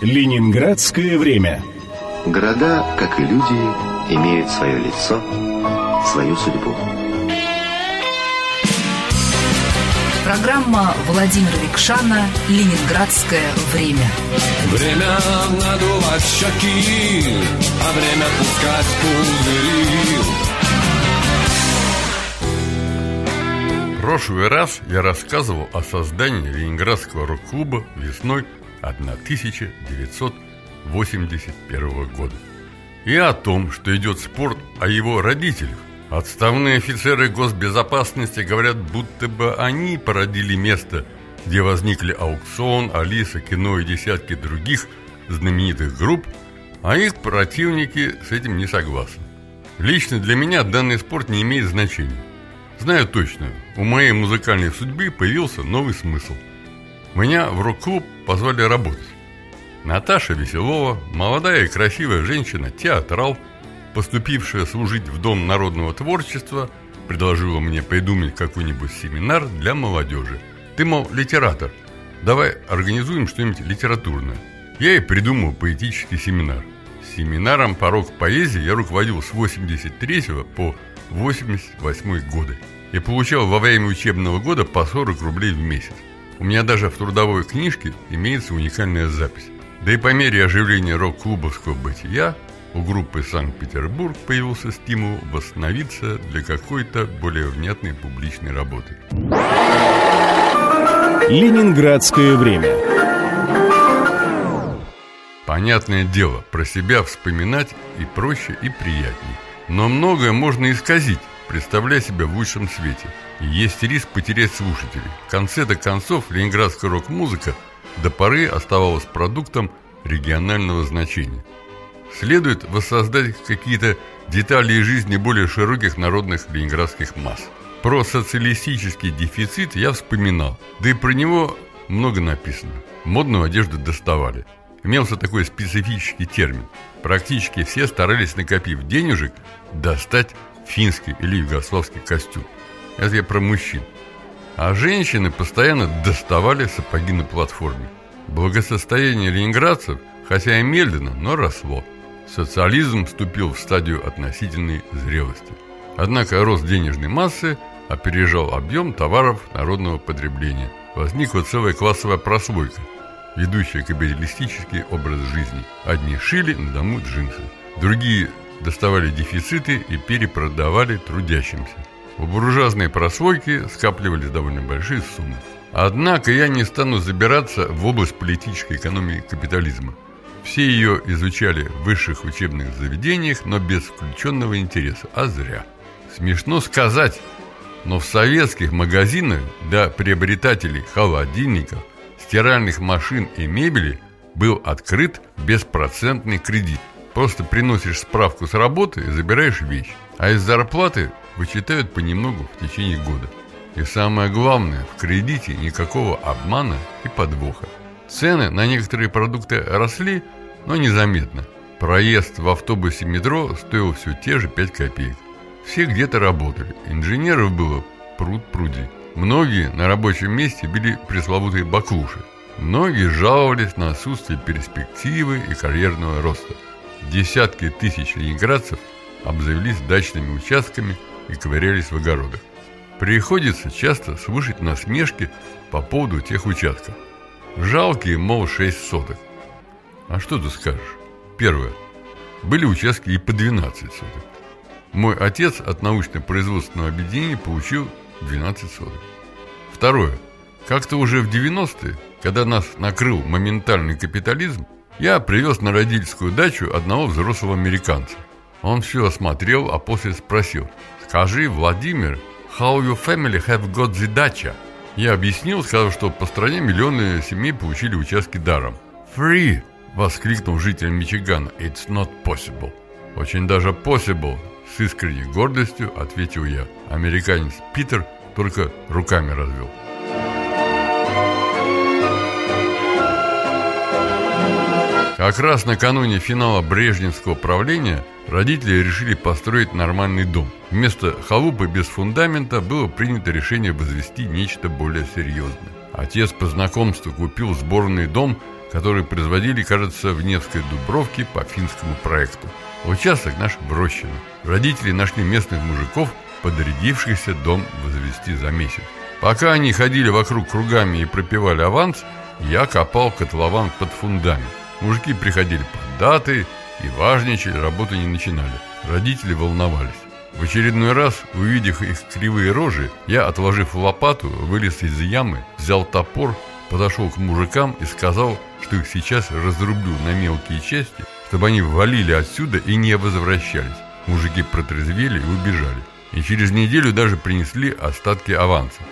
Ленинградское время. Города, как и люди, имеют свое лицо, свою судьбу. Программа Владимира Викшана «Ленинградское время». Время надувать щеки, а время пускать пузыри. прошлый раз я рассказывал о создании Ленинградского рок-клуба весной 1981 года. И о том, что идет спор о его родителях. Отставные офицеры госбезопасности говорят, будто бы они породили место, где возникли аукцион, Алиса, кино и десятки других знаменитых групп, а их противники с этим не согласны. Лично для меня данный спорт не имеет значения. Знаю точно, у моей музыкальной судьбы появился новый смысл. Меня в рок-клуб позвали работать. Наташа Веселова, молодая и красивая женщина, театрал, поступившая служить в Дом народного творчества, предложила мне придумать какой-нибудь семинар для молодежи. Ты, мол, литератор, давай организуем что-нибудь литературное. Я и придумал поэтический семинар. Семинаром по рок-поэзии я руководил с 83 по 88 годы и получал во время учебного года по 40 рублей в месяц. У меня даже в трудовой книжке имеется уникальная запись. Да и по мере оживления рок-клубовского бытия у группы «Санкт-Петербург» появился стимул восстановиться для какой-то более внятной публичной работы. Ленинградское время. Понятное дело, про себя вспоминать и проще, и приятнее. Но многое можно исказить, представляя себя в лучшем свете. Есть риск потерять слушателей. В конце-то концов, ленинградская рок-музыка до поры оставалась продуктом регионального значения. Следует воссоздать какие-то детали из жизни более широких народных ленинградских масс. Про социалистический дефицит я вспоминал, да и про него много написано. Модную одежду доставали. Имелся такой специфический термин. Практически все старались, накопив денежек, достать финский или югославский костюм. Это я про мужчин. А женщины постоянно доставали сапоги на платформе. Благосостояние ленинградцев, хотя и медленно, но росло. Социализм вступил в стадию относительной зрелости. Однако рост денежной массы опережал объем товаров народного потребления. Возникла целая классовая прослойка, ведущая капиталистический образ жизни. Одни шили на дому джинсы, другие доставали дефициты и перепродавали трудящимся. В буржуазной прослойке скапливались довольно большие суммы. Однако я не стану забираться в область политической экономии капитализма. Все ее изучали в высших учебных заведениях, но без включенного интереса, а зря. Смешно сказать, но в советских магазинах для приобретателей холодильников, стиральных машин и мебели был открыт беспроцентный кредит. Просто приносишь справку с работы и забираешь вещь, а из зарплаты вычитают понемногу в течение года. И самое главное, в кредите никакого обмана и подвоха. Цены на некоторые продукты росли, но незаметно. Проезд в автобусе метро стоил все те же 5 копеек. Все где-то работали, инженеров было пруд пруди. Многие на рабочем месте били пресловутые баклуши. Многие жаловались на отсутствие перспективы и карьерного роста. Десятки тысяч ленинградцев обзавелись дачными участками и ковырялись в огородах. Приходится часто слышать насмешки по поводу тех участков. Жалкие, мол, 6 соток. А что ты скажешь? Первое. Были участки и по 12 соток. Мой отец от научно-производственного объединения получил 12 соток. Второе. Как-то уже в 90-е, когда нас накрыл моментальный капитализм, я привез на родительскую дачу одного взрослого американца. Он все осмотрел, а после спросил, «Скажи, Владимир, how your family have got the dacha?» Я объяснил, сказав, что по стране миллионы семей получили участки даром. «Free!» – воскликнул житель Мичигана. «It's not possible!» «Очень даже possible!» – с искренней гордостью ответил я. Американец Питер только руками развел. Как раз накануне финала Брежневского правления Родители решили построить нормальный дом. Вместо халупы без фундамента было принято решение возвести нечто более серьезное. Отец по знакомству купил сборный дом, который производили, кажется, в Невской Дубровке по финскому проекту. Участок наш Брощина. Родители нашли местных мужиков, подрядившихся дом возвести за месяц. Пока они ходили вокруг кругами и пропивали аванс, я копал котлован под фундамент. Мужики приходили под даты, и важничали, работу не начинали. Родители волновались. В очередной раз, увидев их кривые рожи, я, отложив лопату, вылез из ямы, взял топор, подошел к мужикам и сказал, что их сейчас разрублю на мелкие части, чтобы они валили отсюда и не возвращались. Мужики протрезвели и убежали. И через неделю даже принесли остатки аванса.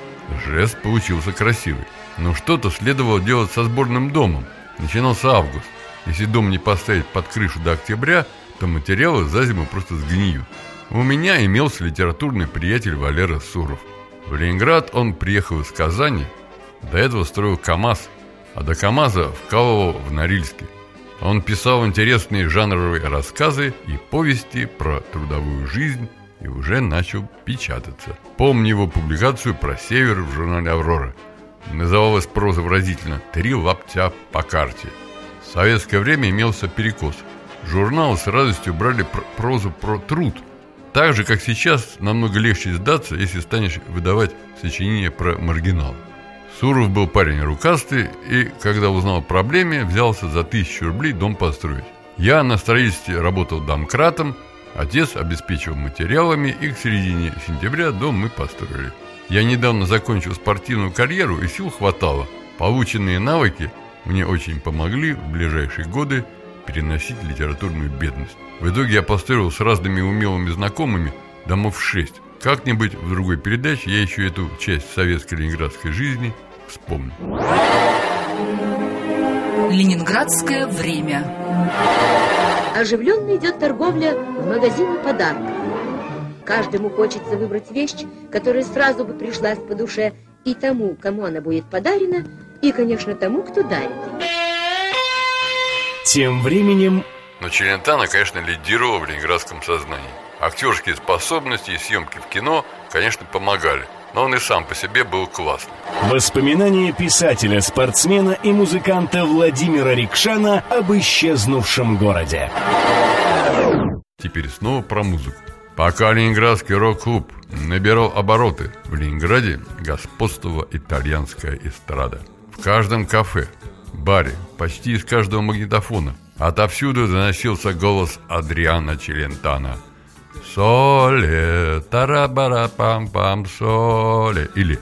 Жест получился красивый. Но что-то следовало делать со сборным домом. Начинался август. Если дом не поставить под крышу до октября, то материалы за зиму просто сгниют. У меня имелся литературный приятель Валера Суров. В Ленинград он приехал из Казани, до этого строил КАМАЗ, а до КАМАЗа вкалывал в Норильске. Он писал интересные жанровые рассказы и повести про трудовую жизнь и уже начал печататься. Помню его публикацию про север в журнале «Аврора». Называлась проза выразительно «Три лаптя по карте». Советское время имелся перекос. Журналы с радостью брали пр прозу про труд. Так же, как сейчас, намного легче сдаться, если станешь выдавать сочинение про маргинал. Суров был парень рукастый, и, когда узнал о проблеме, взялся за тысячу рублей дом построить. Я на строительстве работал домкратом, отец обеспечивал материалами, и к середине сентября дом мы построили. Я недавно закончил спортивную карьеру, и сил хватало. Полученные навыки – мне очень помогли в ближайшие годы переносить литературную бедность. В итоге я построил с разными умелыми знакомыми домов шесть. Как-нибудь в другой передаче я еще эту часть советской ленинградской жизни вспомню. Ленинградское время. Оживленно идет торговля в магазине подарков. Каждому хочется выбрать вещь, которая сразу бы пришлась по душе и тому, кому она будет подарена, и, конечно, тому, кто дарит. Тем временем... Но Челентано, конечно, лидировал в ленинградском сознании. Актерские способности и съемки в кино, конечно, помогали. Но он и сам по себе был классным. Воспоминания писателя, спортсмена и музыканта Владимира Рикшана об исчезнувшем городе. Теперь снова про музыку. Пока Ленинградский рок-клуб набирал обороты, в Ленинграде господствовала итальянская эстрада – в каждом кафе, баре, почти из каждого магнитофона отовсюду доносился голос Адриано Челентано. «Soli, тарабара-пам-пам, soli» или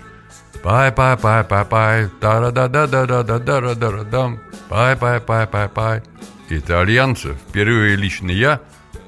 «Пай-пай-пай-пай-пай, тара-да-да-да-да-да-да-да-да-дам, пай-пай-пай-пай-пай». Итальянцев впервые лично я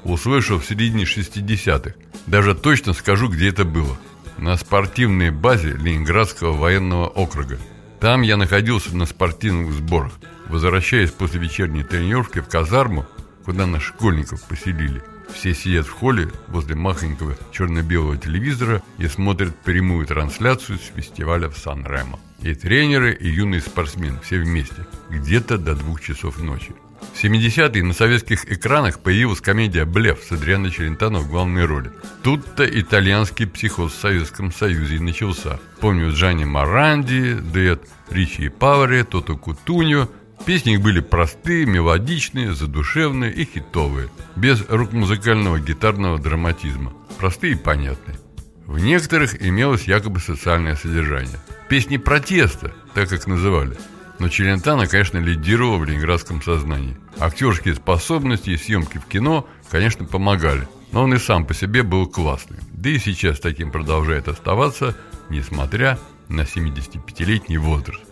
услышал в середине 60-х. Даже точно скажу, где это было. На спортивной базе Ленинградского военного округа – там я находился на спортивных сборах, возвращаясь после вечерней тренировки в казарму, куда нас школьников поселили. Все сидят в холле возле махонького черно-белого телевизора и смотрят прямую трансляцию с фестиваля в Сан-Ремо. И тренеры, и юные спортсмены, все вместе, где-то до двух часов ночи. В 70-е на советских экранах появилась комедия «Блеф» с Адриано Челентано в главной роли. Тут-то итальянский психоз в Советском Союзе и начался. Помню Джанни Маранди, дуэт Ричи и Паваре, Тото Кутуньо. Песни их были простые, мелодичные, задушевные и хитовые, без рок-музыкального гитарного драматизма. Простые и понятные. В некоторых имелось якобы социальное содержание. Песни протеста, так как называли – но Челентано, конечно, лидировал в ленинградском сознании. Актерские способности и съемки в кино, конечно, помогали. Но он и сам по себе был классный. Да и сейчас таким продолжает оставаться, несмотря на 75-летний возраст.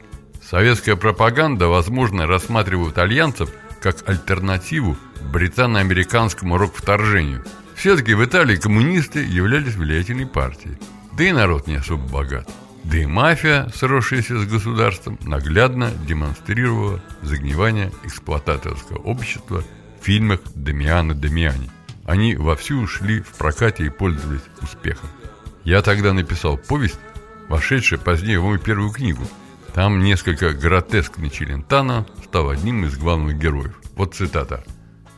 Советская пропаганда, возможно, рассматривает итальянцев как альтернативу британо-американскому рок-вторжению. Все-таки в Италии коммунисты являлись влиятельной партией. Да и народ не особо богат. Да и мафия, сросшаяся с государством, наглядно демонстрировала загнивание эксплуататорского общества в фильмах Дамиана Дамиани. Они вовсю ушли в прокате и пользовались успехом. Я тогда написал повесть, вошедшая позднее в мою первую книгу. Там несколько гротескный Челентано стал одним из главных героев. Вот цитата.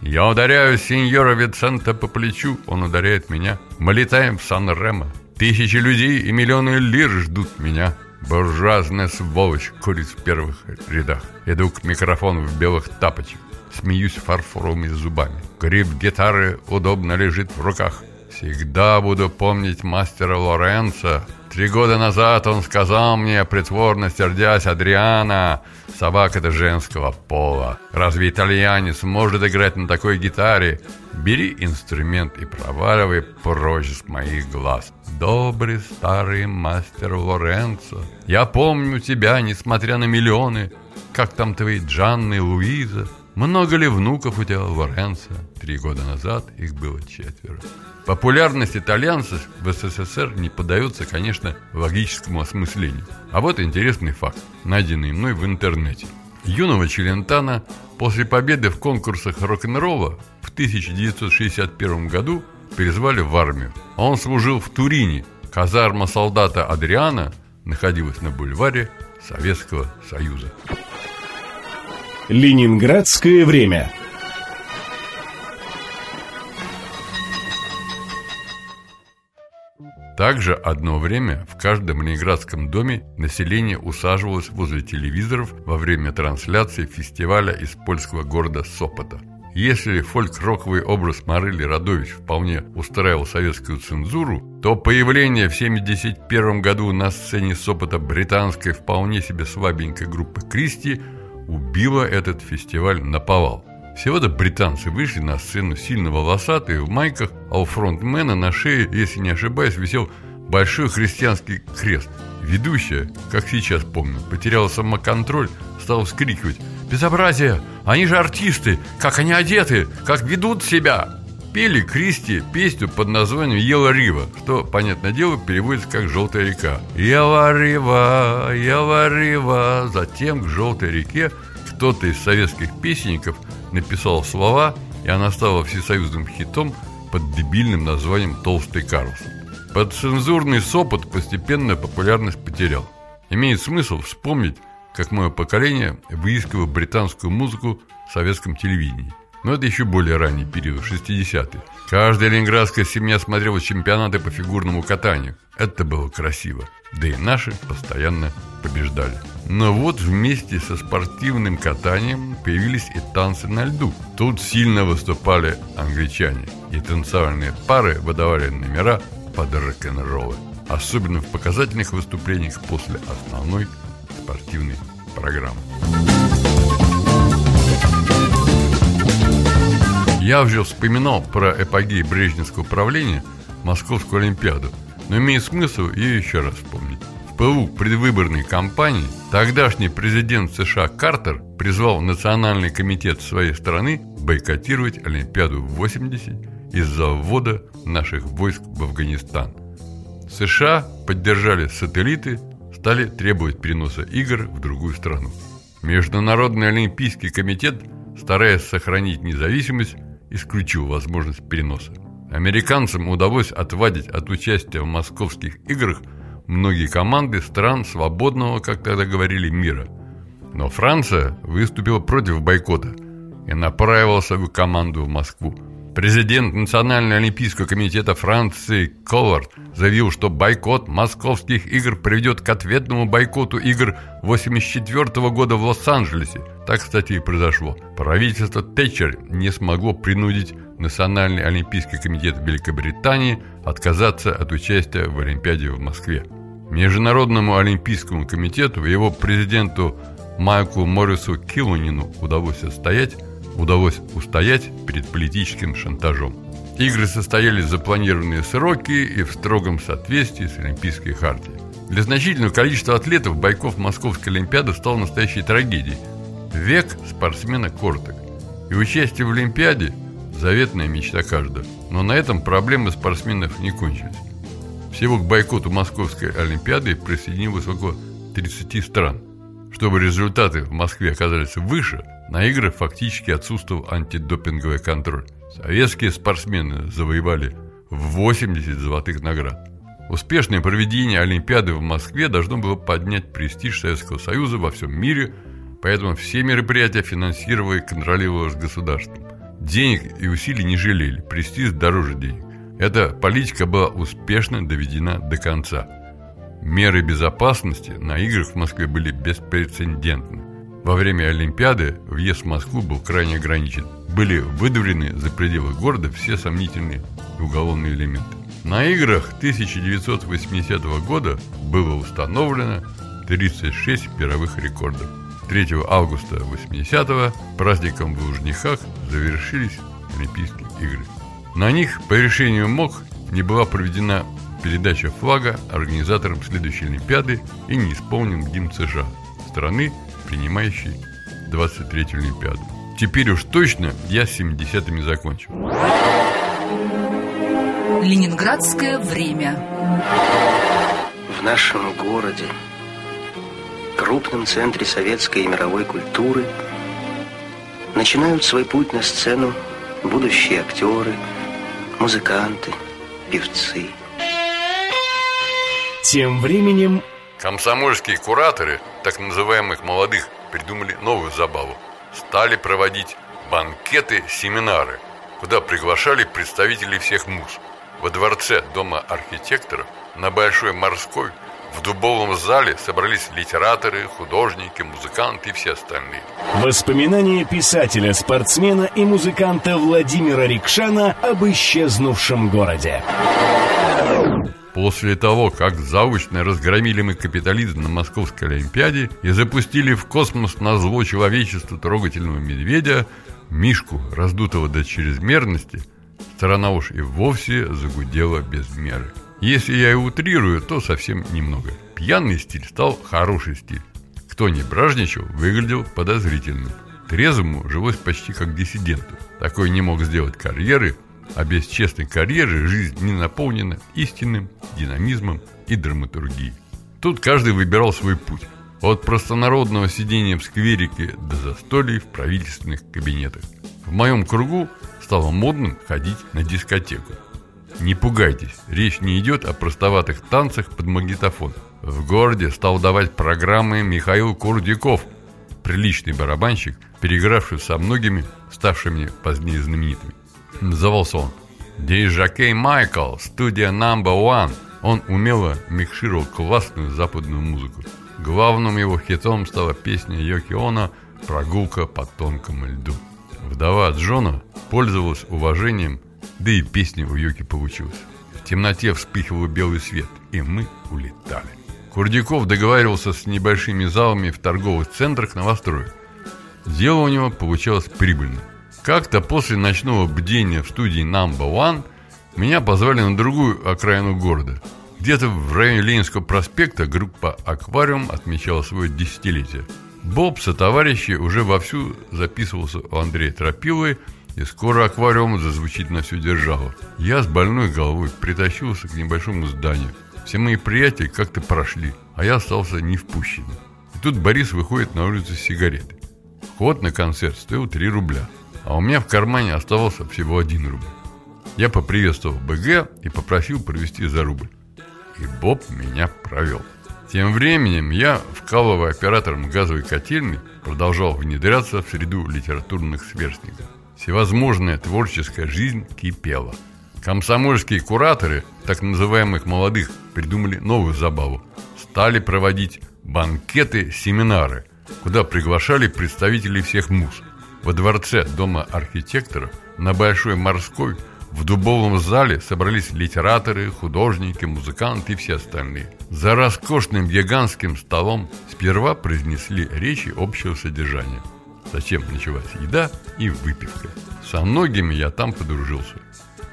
Я ударяю сеньора Вицента по плечу, он ударяет меня. Мы летаем в Сан-Ремо. Тысячи людей и миллионы лир ждут меня. Буржуазная сволочь курит в первых рядах. Иду к микрофону в белых тапочках. Смеюсь фарфоровыми зубами. Гриб гитары удобно лежит в руках. Всегда буду помнить мастера Лоренца. Три года назад он сказал мне, притворно сердясь, Адриана, собака это женского пола. Разве итальянец может играть на такой гитаре? Бери инструмент и проваливай прочь с моих глаз. Добрый старый мастер Лоренцо, я помню тебя, несмотря на миллионы. Как там твои Джанны и Луиза? Много ли внуков у тебя, Лоренцо? Три года назад их было четверо. Популярность итальянцев в СССР не поддается, конечно, логическому осмыслению. А вот интересный факт, найденный мной в интернете. Юного Челентана после победы в конкурсах рок-н-ролла в 1961 году призвали в армию. Он служил в Турине. Казарма солдата Адриана находилась на бульваре Советского Союза. Ленинградское время. Также одно время в каждом ленинградском доме население усаживалось возле телевизоров во время трансляции фестиваля из польского города Сопота. Если фольк-роковый образ Марыли Радович вполне устраивал советскую цензуру, то появление в 1971 году на сцене Сопота британской вполне себе слабенькой группы Кристи убило этот фестиваль на повал. Всего-то британцы вышли на сцену сильно волосатые, в майках, а у фронтмена на шее, если не ошибаюсь, висел большой христианский крест. Ведущая, как сейчас помню, потеряла самоконтроль, стала вскрикивать «Безобразие! Они же артисты! Как они одеты! Как ведут себя!» Пели Кристи песню под названием «Ела Рива», что, понятное дело, переводится как «Желтая река». «Ела Рива, Ела Рива». Затем к «Желтой реке» кто-то из советских песенников написал слова, и она стала всесоюзным хитом под дебильным названием «Толстый Карлсон». Подцензурный сопот постепенно популярность потерял. Имеет смысл вспомнить, как мое поколение выискивало британскую музыку в советском телевидении. Но это еще более ранний период, 60-е. Каждая ленинградская семья смотрела чемпионаты по фигурному катанию. Это было красиво. Да и наши постоянно побеждали. Но вот вместе со спортивным катанием появились и танцы на льду. Тут сильно выступали англичане. И танцевальные пары выдавали номера под рок-н-роллы. Особенно в показательных выступлениях после основной спортивной программы. Я уже вспоминал про эпогей Брежневского правления Московскую Олимпиаду, но имеет смысл ее еще раз вспомнить. В ПУ предвыборной кампании тогдашний президент США Картер призвал Национальный комитет своей страны бойкотировать Олимпиаду 80 из-за ввода наших войск в Афганистан. США поддержали сателлиты, стали требовать переноса игр в другую страну. Международный олимпийский комитет, стараясь сохранить независимость, исключил возможность переноса. Американцам удалось отвадить от участия в московских играх многие команды стран свободного, как тогда говорили, мира. Но Франция выступила против бойкота и направила свою команду в Москву. Президент Национального олимпийского комитета Франции Ковард заявил, что бойкот московских игр приведет к ответному бойкоту игр 1984 года в Лос-Анджелесе. Так, кстати, и произошло. Правительство Тэтчер не смогло принудить Национальный олимпийский комитет Великобритании отказаться от участия в Олимпиаде в Москве. Международному олимпийскому комитету и его президенту Майклу Моррису Киллунину удалось отстоять удалось устоять перед политическим шантажом. Игры состоялись в запланированные сроки и в строгом соответствии с Олимпийской хартией. Для значительного количества атлетов бойков Московской Олимпиады стал настоящей трагедией. Век спортсмена короток. И участие в Олимпиаде – заветная мечта каждого. Но на этом проблемы спортсменов не кончились. Всего к бойкоту Московской Олимпиады присоединилось около 30 стран. Чтобы результаты в Москве оказались выше – на играх фактически отсутствовал антидопинговый контроль. Советские спортсмены завоевали 80 золотых наград. Успешное проведение Олимпиады в Москве должно было поднять престиж Советского Союза во всем мире, поэтому все мероприятия финансировали и контролировалось государством. Денег и усилий не жалели, престиж дороже денег. Эта политика была успешно доведена до конца. Меры безопасности на играх в Москве были беспрецедентны. Во время Олимпиады въезд в Москву был крайне ограничен. Были выдавлены за пределы города все сомнительные уголовные элементы. На играх 1980 года было установлено 36 мировых рекордов. 3 августа 80-го праздником в Лужниках завершились Олимпийские игры. На них по решению МОК не была проведена передача флага организаторам следующей Олимпиады и не исполнен гимн США, страны, принимающей 23-ю Олимпиаду. Теперь уж точно я с 70-ми закончил. Ленинградское время. В нашем городе, крупном центре советской и мировой культуры, начинают свой путь на сцену будущие актеры, музыканты, певцы. Тем временем Комсомольские кураторы, так называемых молодых, придумали новую забаву. Стали проводить банкеты, семинары, куда приглашали представителей всех муз. Во дворце Дома архитекторов на Большой Морской в дубовом зале собрались литераторы, художники, музыканты и все остальные. воспоминания писателя, спортсмена и музыканта Владимира Рикшана об исчезнувшем городе. После того, как заочно разгромили мы капитализм на Московской Олимпиаде и запустили в космос на зло человечеству трогательного медведя, Мишку, раздутого до чрезмерности, сторона уж и вовсе загудела без меры. Если я и утрирую, то совсем немного. Пьяный стиль стал хороший стиль. Кто не бражничал, выглядел подозрительным. Трезвому жилось почти как диссиденту. Такой не мог сделать карьеры, а без честной карьеры жизнь не наполнена истинным динамизмом и драматургией. Тут каждый выбирал свой путь. От простонародного сидения в скверике до застолий в правительственных кабинетах. В моем кругу стало модным ходить на дискотеку. Не пугайтесь, речь не идет о простоватых танцах под магнитофон. В городе стал давать программы Михаил Курдяков, приличный барабанщик, переигравший со многими, ставшими позднее знаменитыми. Назывался он Диджакей Майкл, студия Number One. Он умело микшировал классную западную музыку. Главным его хитом стала песня Йоки Оно «Прогулка по тонкому льду». Вдова Джона пользовалась уважением, да и песня у Йоки получилась. В темноте вспыхивал белый свет, и мы улетали. Курдяков договаривался с небольшими залами в торговых центрах новостроек. Дело у него получалось прибыльно. Как-то после ночного бдения в студии Number One меня позвали на другую окраину города. Где-то в районе Ленинского проспекта группа «Аквариум» отмечала свое десятилетие. Боб со товарищи уже вовсю записывался у Андрея Тропиловой, и скоро аквариум зазвучит на всю державу. Я с больной головой притащился к небольшому зданию. Все мои приятели как-то прошли, а я остался не впущенным. И тут Борис выходит на улицу с сигаретой. Вход на концерт стоил 3 рубля, а у меня в кармане оставался всего 1 рубль. Я поприветствовал БГ и попросил провести за рубль. И Боб меня провел. Тем временем я, вкалывая оператором газовой котельной, продолжал внедряться в среду литературных сверстников. Всевозможная творческая жизнь кипела. Комсомольские кураторы, так называемых молодых, придумали новую забаву. Стали проводить банкеты, семинары, куда приглашали представителей всех муз. Во дворце Дома архитекторов на Большой Морской в дубовом зале собрались литераторы, художники, музыканты и все остальные. За роскошным гигантским столом сперва произнесли речи общего содержания. Затем началась еда и выпивка. Со многими я там подружился.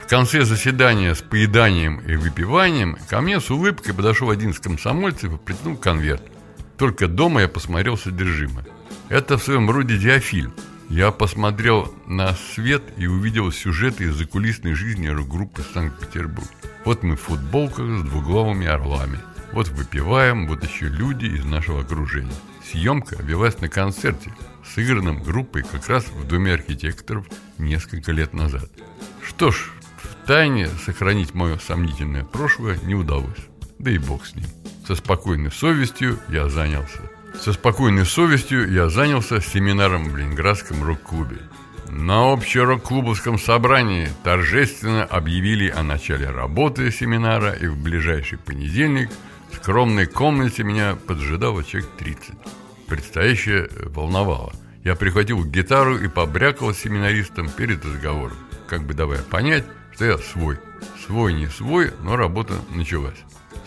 В конце заседания с поеданием и выпиванием ко мне с улыбкой подошел один из комсомольцев и протянул конверт. Только дома я посмотрел содержимое. Это в своем роде диафильм. Я посмотрел на свет и увидел сюжеты из закулисной жизни группы Санкт-Петербург. Вот мы в футболках с двуглавыми орлами. Вот выпиваем, вот еще люди из нашего окружения. Съемка велась на концерте, сыгранном группой как раз в Доме архитекторов несколько лет назад. Что ж, в тайне сохранить мое сомнительное прошлое не удалось. Да и бог с ним. Со спокойной совестью я занялся со спокойной совестью я занялся семинаром в Ленинградском рок-клубе. На общерок-клубовском собрании торжественно объявили о начале работы семинара, и в ближайший понедельник в скромной комнате меня поджидало человек 30. Предстоящее волновало. Я прихватил гитару и побрякал семинаристам перед разговором, как бы давая понять, что я свой. Свой не свой, но работа началась.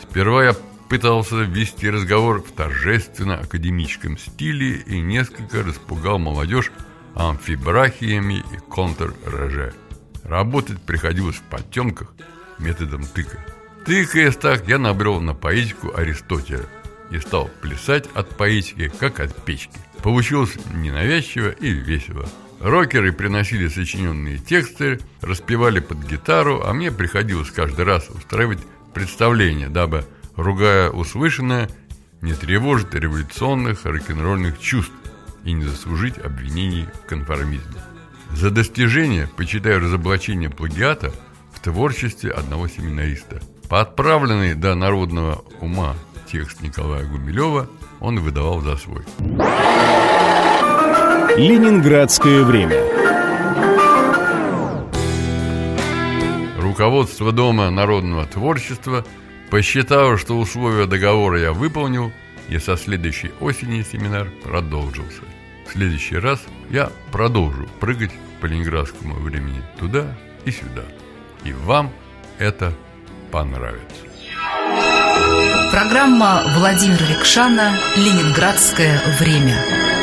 Сперва я пытался вести разговор в торжественно-академическом стиле и несколько распугал молодежь амфибрахиями и контр-роже. Работать приходилось в потемках методом тыка. Тыкаясь так, я набрел на поэтику Аристотеля и стал плясать от поэтики, как от печки. Получилось ненавязчиво и весело. Рокеры приносили сочиненные тексты, распевали под гитару, а мне приходилось каждый раз устраивать представление, дабы, ругая услышанное, не тревожить революционных рок-н-ролльных чувств и не заслужить обвинений в конформизме. За достижение почитаю разоблачение плагиата в творчестве одного семинариста. По отправленный до народного ума текст Николая Гумилева он выдавал за свой. Ленинградское время. Руководство Дома народного творчества посчитало, что условия договора я выполнил, и со следующей осени семинар продолжился. В следующий раз я продолжу прыгать по ленинградскому времени туда и сюда. И вам это понравится. Программа Владимира Рекшана «Ленинградское время».